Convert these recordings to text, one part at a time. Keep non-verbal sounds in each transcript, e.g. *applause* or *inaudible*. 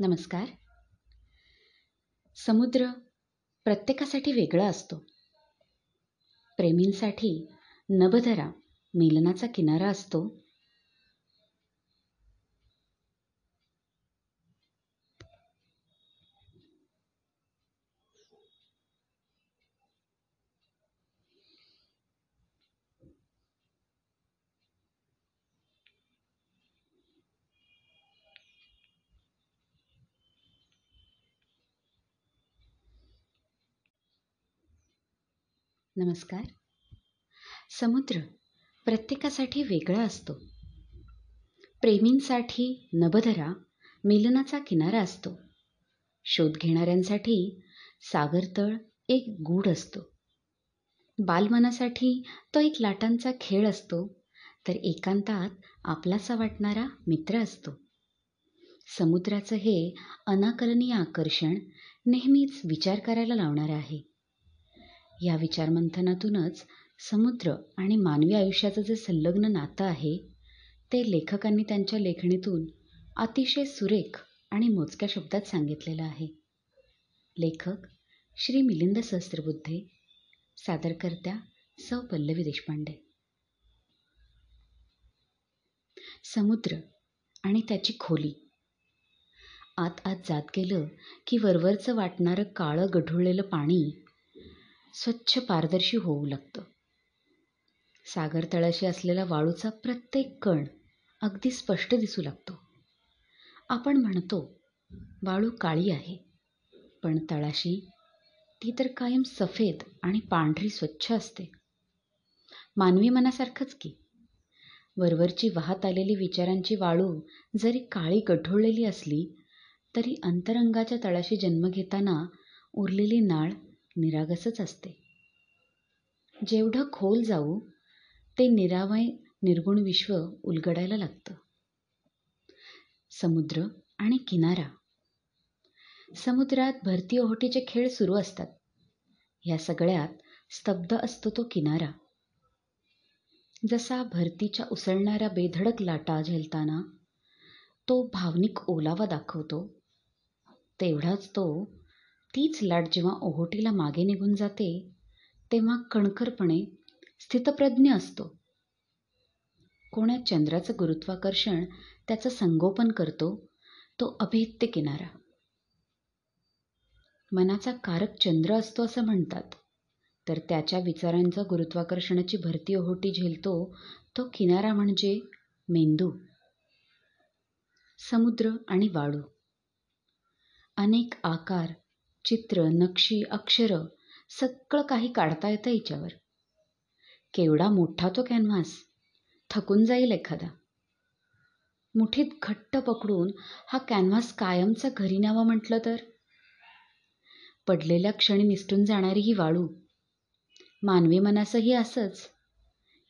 नमस्कार. समुद्र प्रत्येकासाठी वेगळा असतो. प्रेमींसाठी नभधरा मिलनाचा किनारा असतो. नमस्कार. समुद्र प्रत्येकासाठी वेगळा असतो. प्रेमींसाठी नभधरा मिलनाचा किनारा असतो. शोध घेणाऱ्यांसाठी सागरतळ एक गूढ असतो. बालमनासाठी तो एक लाटांचा खेळ असतो तर एकांतात आपलासा वाटणारा मित्र असतो. समुद्राचं हे अनाकलनीय आकर्षण नेहमीच विचार करायला लावणारं आहे. या विचारमंथनातूनच समुद्र आणि मानवी आयुष्याचं जे संलग्न नातं आहे ते लेखकांनी त्यांच्या लेखणीतून अतिशय सुरेख आणि मोजक्या शब्दात सांगितलेलं आहे. लेखक श्री मिलिंद सहस्त्रबुद्धे सादरकर्त्या सौ पल्लवी देशपांडे. समुद्र आणि त्याची खोली. आत आत जात गेलं की वरवरचं वाटणारं काळं गढुळलेलं पाणी स्वच्छ पारदर्शी होऊ लागतं. सागर तळाशी असलेला वाळूचा प्रत्येक कण अगदी स्पष्ट दिसू लागतो. आपण म्हणतो वाळू काळी आहे. पण तळाशी ती तर कायम सफेद आणि पांढरी स्वच्छ असते. मानवी मनासारखंच की. वरवरची वाहत आलेली विचारांची वाळू जरी काळी गठोळलेली असली तरी अंतरंगाच्या तळाशी जन्म घेताना उरलेली नाळ निरागसच असते. जेवढं खोल जाऊ ते निरामय निर्गुण विश्व उलगडायला लागतं. समुद्र आणि किनारा. समुद्रात भरती ओहोटीचे खेळ सुरू असतात. ह्या सगळ्यात स्तब्ध असतो तो किनारा. जसा भरतीच्या उसळणाऱ्या बेधडक लाटा झेलताना तो भावनिक ओलावा दाखवतो तेवढाच तो तीच लाट जेव्हा ओहोटीला मागे निघून जाते तेव्हा कणखरपणे स्थितप्रज्ञ असतो. कोण्या चंद्राचं गुरुत्वाकर्षण त्याचं संगोपन करतो तो अभेद्य किनारा. मनाचा कारक चंद्र असतो असं म्हणतात. तर त्याच्या विचारांचा गुरुत्वाकर्षणाची भरती ओहोटी झेलतो तो किनारा म्हणजे मेंदू. समुद्र आणि वाळू. अनेक आकार चित्र नक्षी अक्षरं सगळं काही काढता येतं हिच्यावर. केवढा मोठा तो कॅनव्हास थकून जाईल एखादा. मुठीत घट्ट पकडून हा कॅनव्हास कायमचा घरी न्यावा म्हटलं तर? पडलेल्या क्षणी निसटून जाणारी ही वाळू. मानवी मनासही असंच.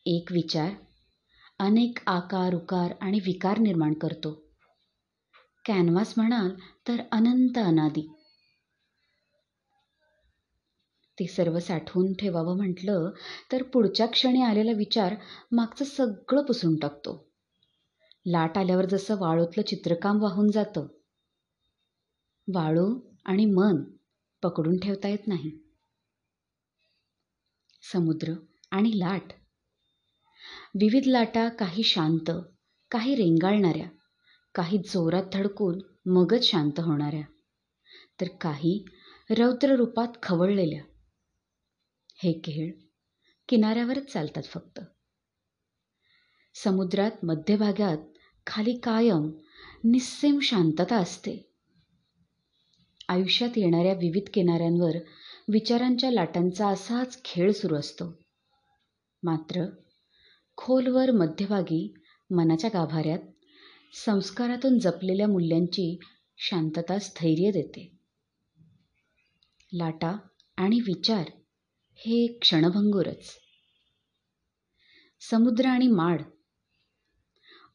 एक विचार अनेक आकार उकार आणि विकार निर्माण करतो. कॅनव्हास म्हणाल तर अनंत अनादी. ते सर्व साठवून ठेवावं म्हटलं तर पुढच्या क्षणी आलेला विचार मागचं सगळं पुसून टाकतो. लाट आल्यावर जसं वाळूतलं चित्रकाम वाहून जातं. वाळू आणि मन पकडून ठेवता येत नाही. समुद्र आणि लाट. विविध लाटा काही शांत काही रेंगाळणाऱ्या काही जोरात धडकून मगच शांत होणाऱ्या तर काही रौद्र रूपात खवळलेल्या हे खेळ किनाऱ्यावरच चालतात फक्त. समुद्रात मध्यभागात खाली कायम निस्सेम शांतता असते. आयुष्यात येणाऱ्या विविध किनाऱ्यांवर विचारांच्या लाटांचा असाच खेळ सुरू असतो. मात्र खोलवर मध्यभागी मनाच्या गाभाऱ्यात संस्कारातून जपलेल्या मूल्यांची शांतता स्थैर्य देते. लाटा आणि विचार हे क्षणभंगूरच. समुद्र आणि माड.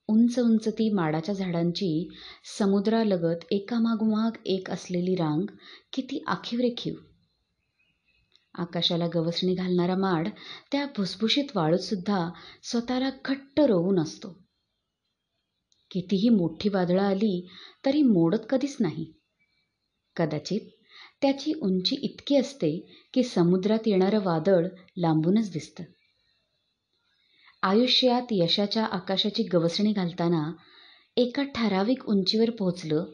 उंच उंच ती माडाच्या झाडांची समुद्रालगत एकामागोमाग एक असलेली रांग किती आखीव रेखीव आकाशाला गवसणी घालणारा माड त्या भुसभुशीत वाळूत सुद्धा स्वतःला घट्ट रोवून असतो. कितीही मोठी वादळं आली तरी मोडत कधीच नाही. कदाचित त्याची उंची इतकी असते की समुद्रात येणारं वादळ लांबूनच दिसतं. आयुष्यात यशाच्या आकाशाची गवसणी घालताना एका ठराविक उंचीवर पोहोचलं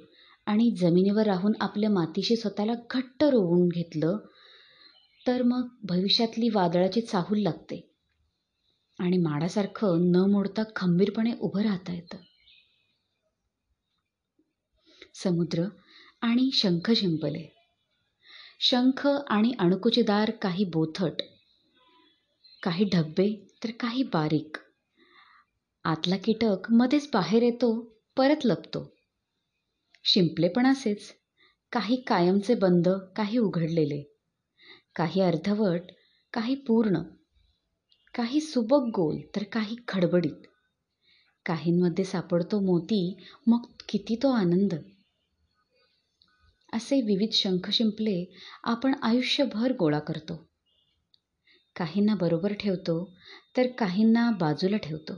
आणि जमिनीवर राहून आपल्या मातीशी स्वतःला घट्ट रोवून घेतलं तर मग भविष्यातली वादळाची चाहूल लागते आणि माडासारखं न मोडता खंबीरपणे उभं राहता येतं. समुद्र आणि शंख शिंपले शंख आणि अणकुचीदार काही बोथट काही ढब्बे तर काही बारीक. आतला कीटक मध्येच बाहेर येतो परत लपतो. शिंपले पण असेच. काही कायमचे बंद काही उघडलेले. काही अर्धवट काही पूर्ण. काही सुबक गोल तर काही खडबडीत. काहींमध्ये सापडतो मोती मग किती तो आनंद. असे विविध शंख शिंपले आपण आयुष्यभर गोळा करतो. काहींना बरोबर ठेवतो तर काहींना बाजूला ठेवतो.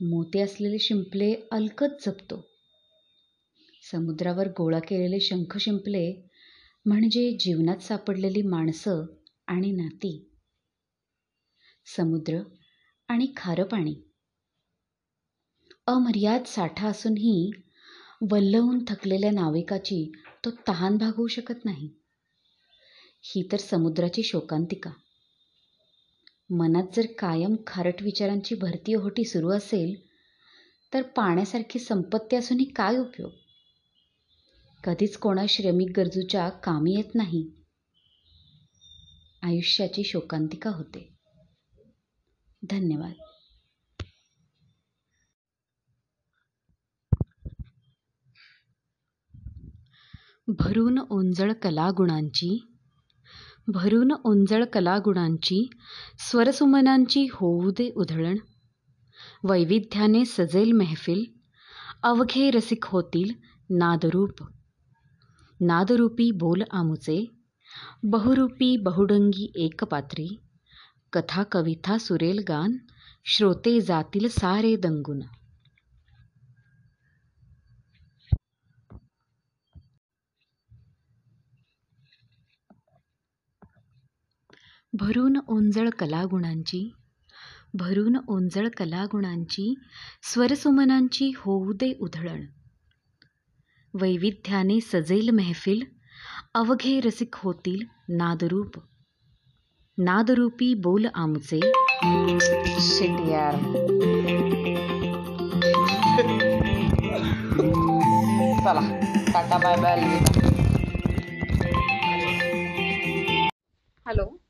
मोती असलेले शिंपले अलकत जपतो. समुद्रावर गोळा केलेले शंख शिंपले म्हणजे जीवनात सापडलेली माणसं आणि नाती. समुद्र आणि खारं पाणी. अमर्याद साठा असूनही वल्लवून थकलेल्या नाविकाची तो तहान भागवू शकत नाही. ही तर समुद्राची शोकांतिका. मनात जर कायम खारट विचारांची भरती ओहोटी सुरू असेल तर पाण्यासारखी संपत्ती असूनही काय उपयोग? कधीच कोणा श्रमिक गरजूच्या कामी येत नाही. आयुष्याची शोकांतिका होते. धन्यवाद. भरून ओंजळ कलागुणांची भरून ओंजळ कलागुणांची स्वरसुमनांची होऊ दे उधळण. वैविध्याने सजेल मेहफिल अवघे रसिक होतील नादरूप. नादरूपी बोल आमुचे बहुरूपी बहुडंगी एकपात्री कथा कविता सुरेल गान श्रोते जातील सारे दंगुन भरून ओंजळ कलागुणांची भरून ओंजळ कलागुणांची स्वरसुमनांची होऊ दे उधळण. वैविध्याने सजेल मेहफिल अवघे रसिक होतील नादरूप. नादरूपी बोल आमचे. शिट यार चला टाटा बाय बाय. हॅलो.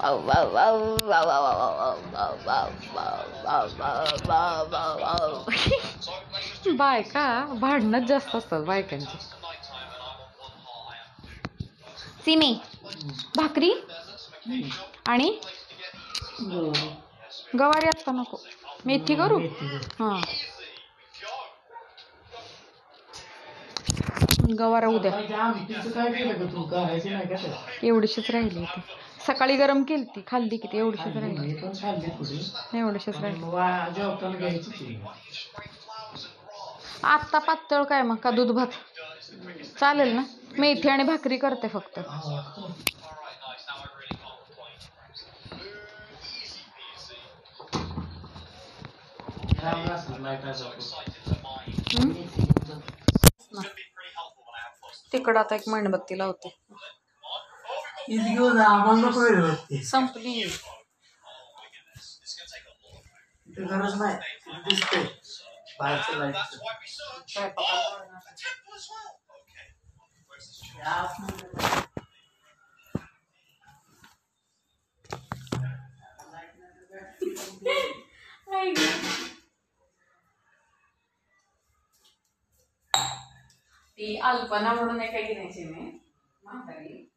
*laughs* बायका भांडणच जास्त असतात बायकांचे. सिमी भाकरी आणि गवारी असता नको. मेथी करू? हा. गवारा उद्या. एवढीशीच राहिली होती. सकाळी गरम केली ती खाल्ली किती? एवढी राहिली. नाही एवढीशीच आत्ता पातळ काय मग? का दूध भात? चालेल ना? मेथी आणि भाकरी करते फक्त. तिकडं आता एक मेणबत्ती लावते. घेऊन आम्हाला नको वेळ वाटते संपली गरज नाही दिसते बाहेरचं लाइट ती अल्पना म्हणून एक आहे की नाही मी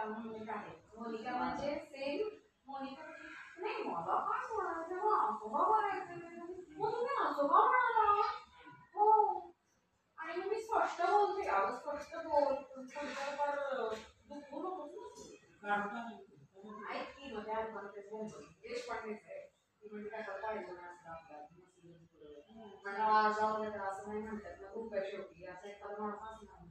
a Mônica Reis. Mônica não é feio, Mônica. Nem moda, ó, quase lá, seu avô, vovó, vai, vai, vai. Mundo não, sou vovó, não. Vou. Aí não me esforço, eu vou no final, eu esforço, eu vou. Eu vou no final, eu vou no final. Aí, que não é, eu vou no final. Eu esforço, eu vou Mas ela já olha para ela, você não é minha mulher, não é o pé de ouvir, ela sempre está dando uma fascinada.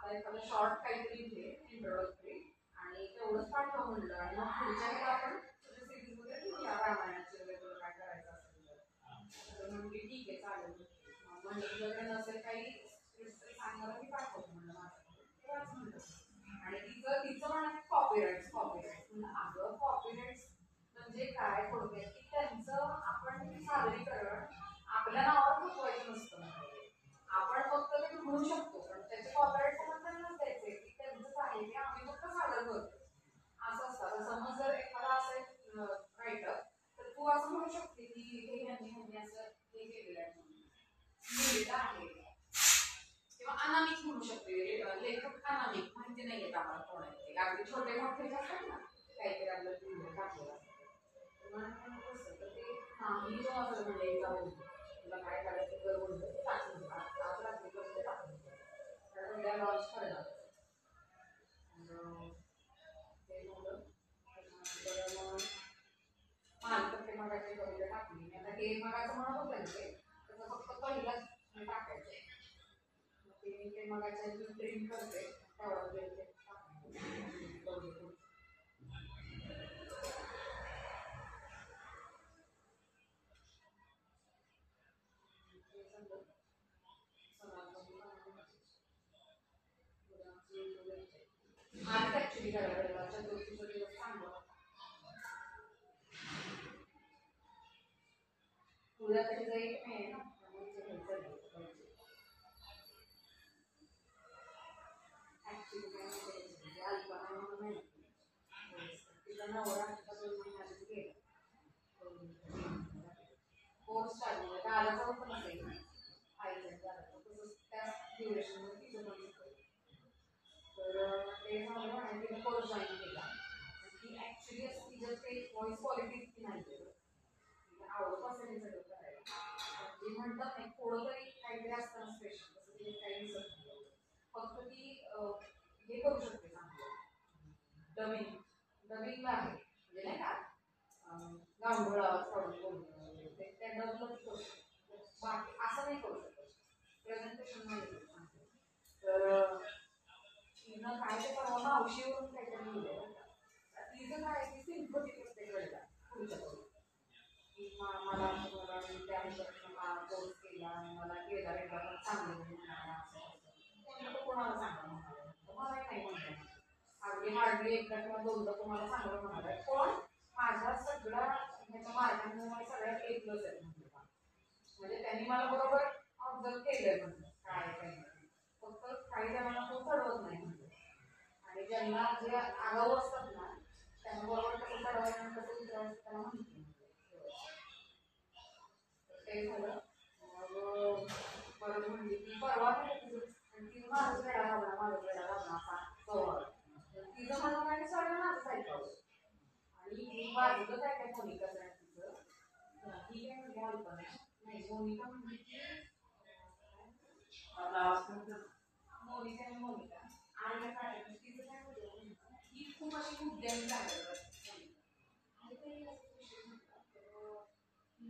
आता एखादा short काहीतरी घे introductory आणि तेवढंच पाठवा म्हणलं. आणि मग पुढच्या वेळेला आपण तुझ्या सिरीज वगैरे घेऊया रामायणाची वगैरे तुला काय करायचं असेल तर. म्हणजे ठीक आहे चालेल. म्हणजे वगैरे नसेल काही सांगणार मी पाठवतो म्हणलं माझं. म्हणलं. आणि तिचं तिचं म्हणा कॉपीराईट कॉपीराईट म्हणलं अगं ते झालं मग परत म्हणली की परवा ती माझंच वेळा लावला माझंच वेळा लावला तिचं माझं सगळं माझंच ऐकावं आणि काय काय कोणी कसं तिचं ती काय म्हणजे अल्पना नाही मोनिका म्हणजे की मोनिका आणि मोनिका. आणि काय तिचं काय म्हणजे ही खूप अशी उद्यमी झाली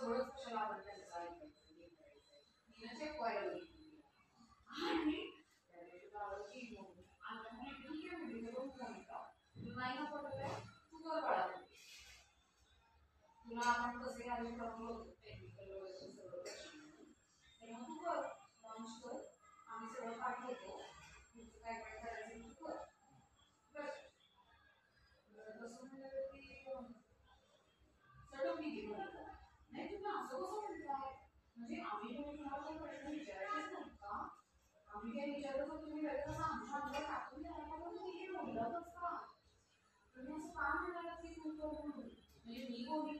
सोळा क्षणाबद्दल नीरजे कोयरली आणि त्याची म्हणजे नाही ना पडलं तुझं बाळा. तुला आपण कसे घालून करून before we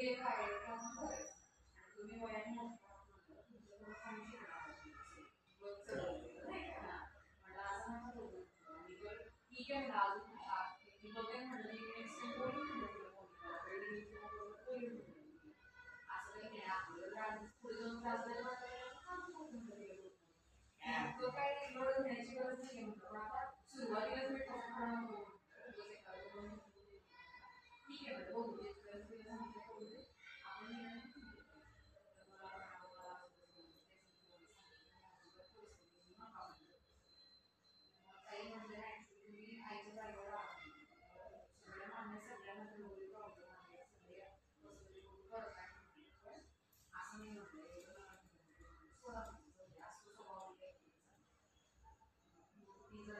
एक कार्यक्रम कर तुम्ही वयाने मला असं म्हणत होतं मी तर ठीक आहे मला अजून मी बघेन म्हणलं मी नेक्स्ट टाइम बोलून म्हणलं असं काही नाही आपलं त्रास पुढे जाऊन त्रास झाला काय एवढं घ्यायची गरज नाही पण आता सुरुवातीलाच मी ठोकणार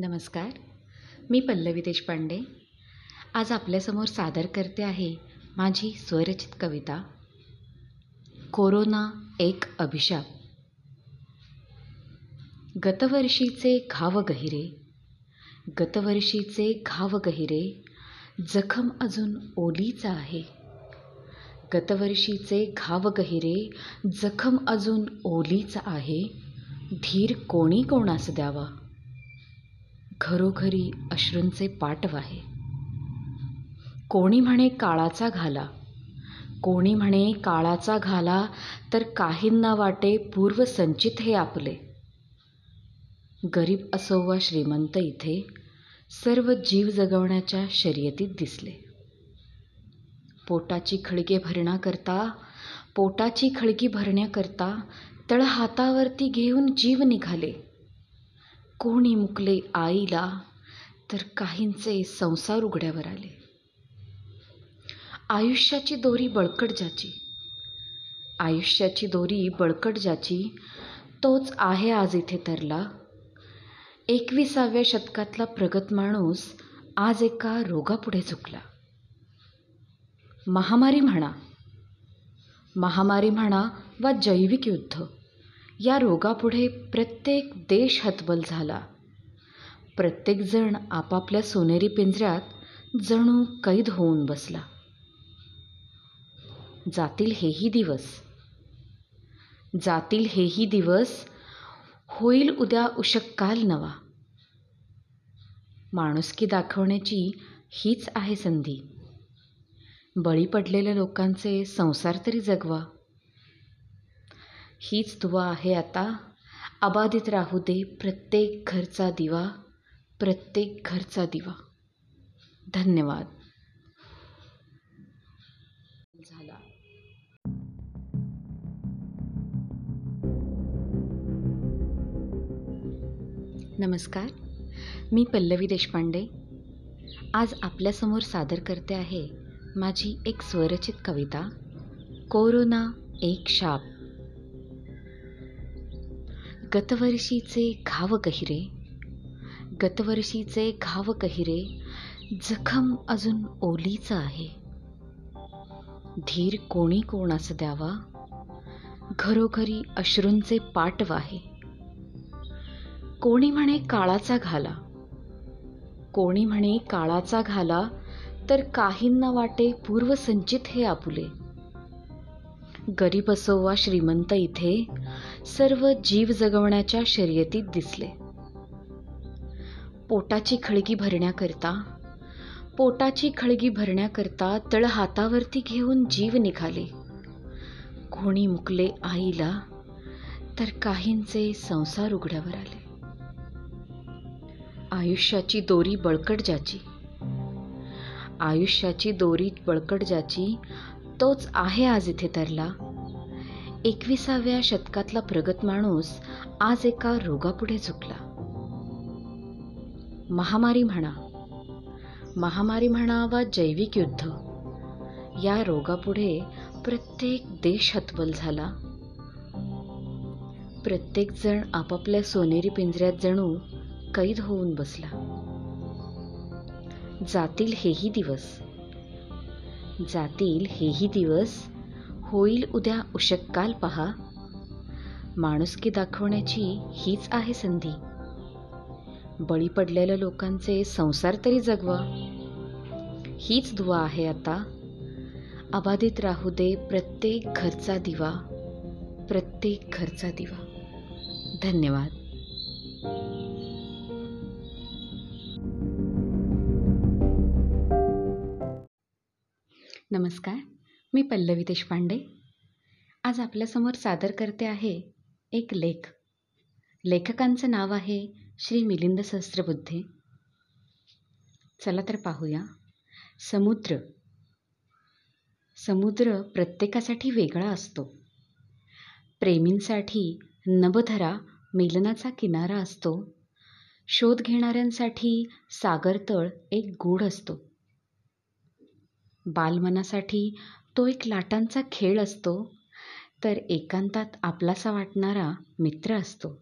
नमस्कार. मी पल्लवी देशपांडे. आज आपल्यासमोर सादर करते आहे माझी स्वरचित कविता कोरोना एक अभिशाप. गतवर्षीचे घाव गहिरे गतवर्षीचे घाव गहिरे जखम अजून ओलीचा आहे. गतवर्षीचे घाव गहिरे जखम अजून ओलीचा आहे. धीर कोणी कोणास द्यावा? घरोघरी अश्रूंचे पाटव आहे कोणी म्हणे काळाचा घाला. कोणी म्हणे काळाचा घाला तर काहींना वाटे पूर्वसंचित हे आपले. गरीब असो वा श्रीमंत इथे सर्व जीव जगवण्याच्या शर्यतीत दिसले. पोटाची खळगे भरण्याकरता पोटाची खळगी भरण्याकरता तळ हातावरती घेऊन जीव निघाले. कोणी मुकले आईला तर काहींचे संसार उघड्यावर आले. आयुष्याची दोरी बळकट ज्याची आयुष्याची दोरी बळकट ज्याची तोच आहे आज इथे तरला. एकविसाव्या शतकातला प्रगत माणूस आज एका रोगापुढे झुकला. महामारी म्हणा महामारी म्हणा वा जैविक युद्ध या रोगापुढे प्रत्येक देश हतबल झाला. प्रत्येकजण आपापल्या सोनेरी पिंजऱ्यात जणू कैद होऊन बसला. जातील हेही दिवस. जातील हेही दिवस. होईल उद्या उशक्काल नवा. माणुसकी दाखवण्याची हीच आहे संधी. बळी पडलेल्या लोकांचे संसार तरी जगवा. हीच दुवा आहे आता. अबाधित राहू दे प्रत्येक घरचा दिवा प्रत्येक घरचा दिवा. धन्यवाद. झाला. नमस्कार. मी पल्लवी देशपांडे. आज आपल्यासमोर सादर करते आहे माझी एक स्वरचित कविता कोरोना एक शाप. गतवर्षीचे घाव गहिरे गतवर्षीचे घाव गहिरे जखम अजून ओलीचा आहे. धीर कोणी कोणास द्यावा? घरोघरी अश्रूंचे पाटव आहे कोणी म्हणे काळाचा घाला? कोणी म्हणे काळाचा घाला तर काहींना वाटे पूर्वसंचित हे आपुले. गरीब असो वा श्रीमंत इथे सर्व जीव जगवण्याच्या शर्यतीत दिसले. पोटाची खळगी भरण्याकरता पोटाची खळगी भरण्याकरता तळ हातावरती घेऊन जीव निघाले. कोणी मुकले आईला तर काहींचे संसार उघड्यावर आले. आयुष्याची दोरी बळकट ज्याची आयुष्याची दोरी बळकट ज्याची तोच आहे आज इथे तरला. एकविसाव्या शतकातला प्रगत माणूस आज एका रोगापुढे झुकला. महामारी म्हणा. महामारी म्हणा वा जैविक युद्ध. या रोगापुढे प्रत्येक देश हतबल झाला. प्रत्येक जण आपापल्या सोनेरी पिंजऱ्यात जणू कैद होऊन बसला. जातील हेही दिवस. जातील हेही दिवस. होईल उद्या उशक्काल पहा. माणुसकी दाखवण्याची हीच आहे संधी. बळी पडलेल्या लोकांचे संसार तरी जगवा. हीच दुवा आहे आता. अबाधित राहू दे प्रत्येक घरचा दिवा. प्रत्येक घरचा दिवा. धन्यवाद. नमस्कार मी पल्लवी देशपांडे. आज आपल्यासमोर सादर करते आहे एक लेख. लेखकांचं नाव आहे श्री मिलिंद सहस्त्रबुद्धे. चला तर पाहूया. समुद्र. समुद्र प्रत्येकासाठी वेगळा असतो. प्रेमींसाठी नभधरा मिलनाचा किनारा असतो. शोध घेणाऱ्यांसाठी सागरतळ एक गूढ असतो. बालमनासाठी तो एक लाटांचा खेळ असतो तर एकांतात आपलासा वाटणारा मित्र असतो.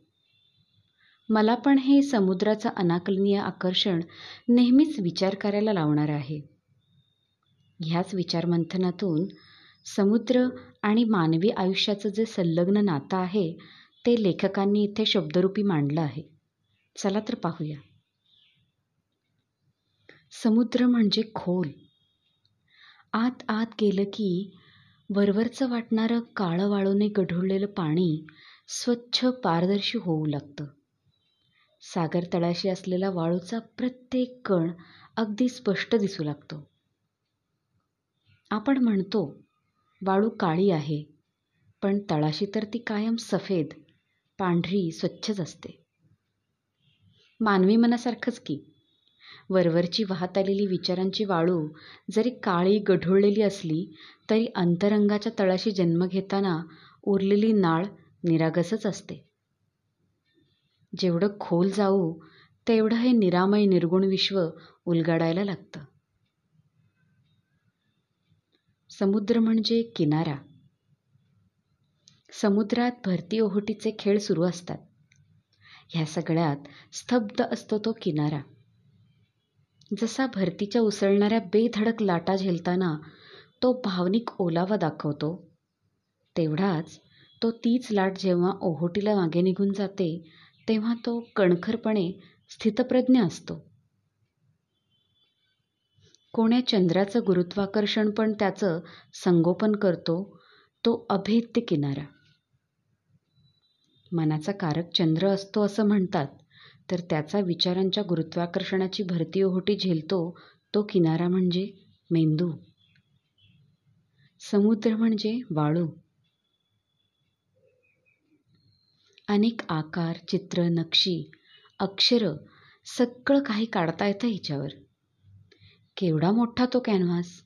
मला पण हे समुद्राचं अनाकलनीय आकर्षण नेहमीच विचार करायला लावणारं आहे. ह्याच विचारमंथनातून समुद्र आणि मानवी आयुष्याचं जे संलग्न नातं आहे ते लेखकांनी इथे शब्दरूपी मांडलं आहे. चला तर पाहूया. समुद्र म्हणजे खोल. आत आत गेलं की वरवरचं वाटणारं काळं वाळूने गढुळलेलं पाणी स्वच्छ पारदर्शी होऊ लागतं. सागर तळाशी असलेला वाळूचा प्रत्येक कण अगदी स्पष्ट दिसू लागतो. आपण म्हणतो वाळू काळी आहे पण तळाशी तर ती कायम सफेद पांढरी स्वच्छच असते. मानवी मनासारखंच की. वरवरची वाहत आलेली विचारांची वाळू जरी काळी गढुळलेली असली तरी अंतरंगाच्या तळाशी जन्म घेताना उरलेली नाळ निरागसच असते. जेवढं खोल जाऊ तेवढं हे निरामय निर्गुण विश्व उलगाडायला लागतं. समुद्र म्हणजे किनारा. समुद्रात भरती ओहोटीचे खेळ सुरू असतात. ह्या सगळ्यात स्तब्ध असतो तो किनारा. जसा भरतीच्या उसळणाऱ्या बेधडक लाटा झेलताना तो भावनिक ओलावा दाखवतो तेवढाच तो तीच लाट जेव्हा ओहोटीला मागे निघून जाते तेव्हा तो कणखरपणे स्थितप्रज्ञ असतो. कोण्या चंद्राचं गुरुत्वाकर्षण पण त्याचं संगोपन करतो तो अभेद्य किनारा. मनाचा कारक चंद्र असतो असं म्हणतात. तर त्याचा विचारांच्या गुरुत्वाकर्षणाची भरती ओहोटी झेलतो तो किनारा म्हणजे मेंदू. समुद्र म्हणजे वाळू. अनेक आकार चित्र नक्षी अक्षर सगळं काही काढता येतं हिच्यावर. केवढा मोठा तो कॅनव्हास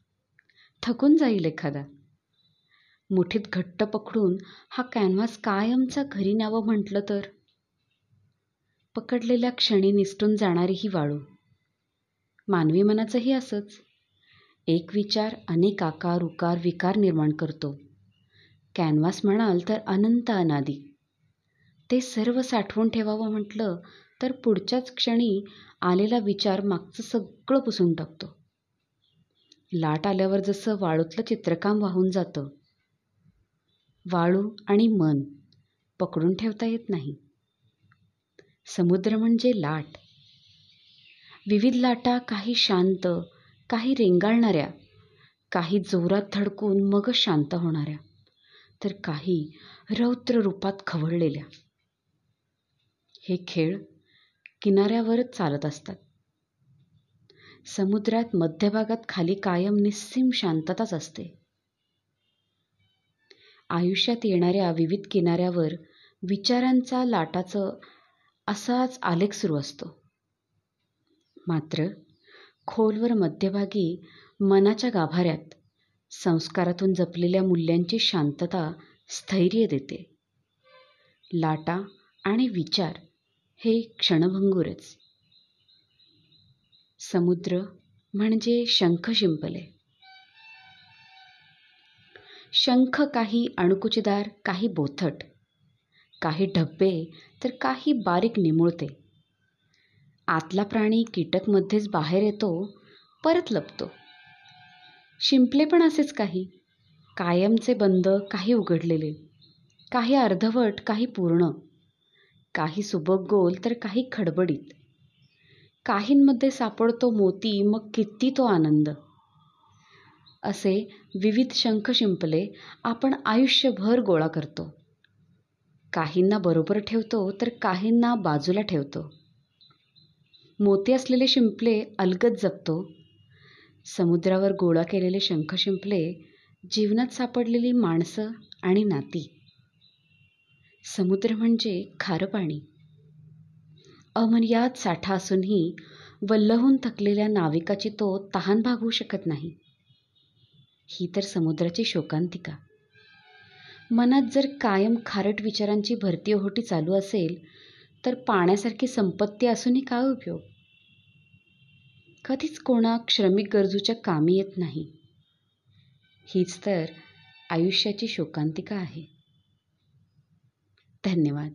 थकून जाईल एखादा. मुठीत घट्ट पकडून हा कॅनव्हास कायमचा घरी न्यावं म्हटलं तर? पकडलेल्या क्षणी निसटून जाणारी ही वाळू. मानवी मनाचंही असंच. एक विचार अनेक आकार उकार विकार निर्माण करतो. कॅनव्हास म्हणाल तर अनंत अनादी. ते सर्व साठवून ठेवावं म्हटलं तर पुढच्याच क्षणी आलेला विचार मागचं सगळं पुसून टाकतो. लाट आल्यावर जसं वाळूतलं चित्रकाम वाहून जातं. वाळू आणि मन पकडून ठेवता येत नाही. समुद्र म्हणजे लाट. विविध लाटा काही शांत काही रेंगाळणाऱ्या काही जोरात धडकून मग शांत होणाऱ्या तर काही रौद्र रूपात खवळलेल्या. हे खेळ किनाऱ्यावरच चालत असतात. समुद्रात मध्यभागात खाली कायम निस्सीम शांतताच असते. आयुष्यात येणाऱ्या विविध किनाऱ्यावर विचारांचा लाटाचं असाच आलेख सुरू असतो. मात्र खोलवर मध्यभागी मनाच्या गाभाऱ्यात संस्कारातून जपलेल्या मूल्यांची शांतता स्थैर्य देते. लाटा आणि विचार हे क्षणभंगूरच. समुद्र म्हणजे शंख शिंपले. शंख काही अणकुचीदार काही बोथट काही ढब्बे तर काही बारीक निमुळते. आतला प्राणी कीटकमध्येच बाहेर येतो परत लपतो. शिंपले पण असेच काही. कायमचे बंद काही उघडलेले. काही अर्धवट काही पूर्ण. काही सुबक गोल तर काही खडबडीत. काहींमध्ये सापडतो मोती मग किती तो आनंद. असे विविध शंख शिंपले आपण आयुष्यभर गोळा करतो. काहींना बरोबर ठेवतो तर काहींना बाजूला ठेवतो. मोती असलेले शिंपले अलगद जपतो. समुद्रावर गोळा केलेले शंख शिंपले जीवनात सापडलेली माणसं आणि नाती. समुद्र म्हणजे खारं पाणी. अमर्याद साठा असूनही वल्लहून थकलेल्या नाविकाची तो तहान भागवू शकत नाही. ही तर समुद्राची शोकांतिका. मनात जर कायम खारट विचारांची भरती ओहोटी चालू असेल तर पाण्यासारखी संपत्ती असूनही काय उपयोग? कधीच कोणा श्रमिक गरजूच्या कामी येत नाही. हीच तर आयुष्याची शोकांतिका आहे. धन्यवाद.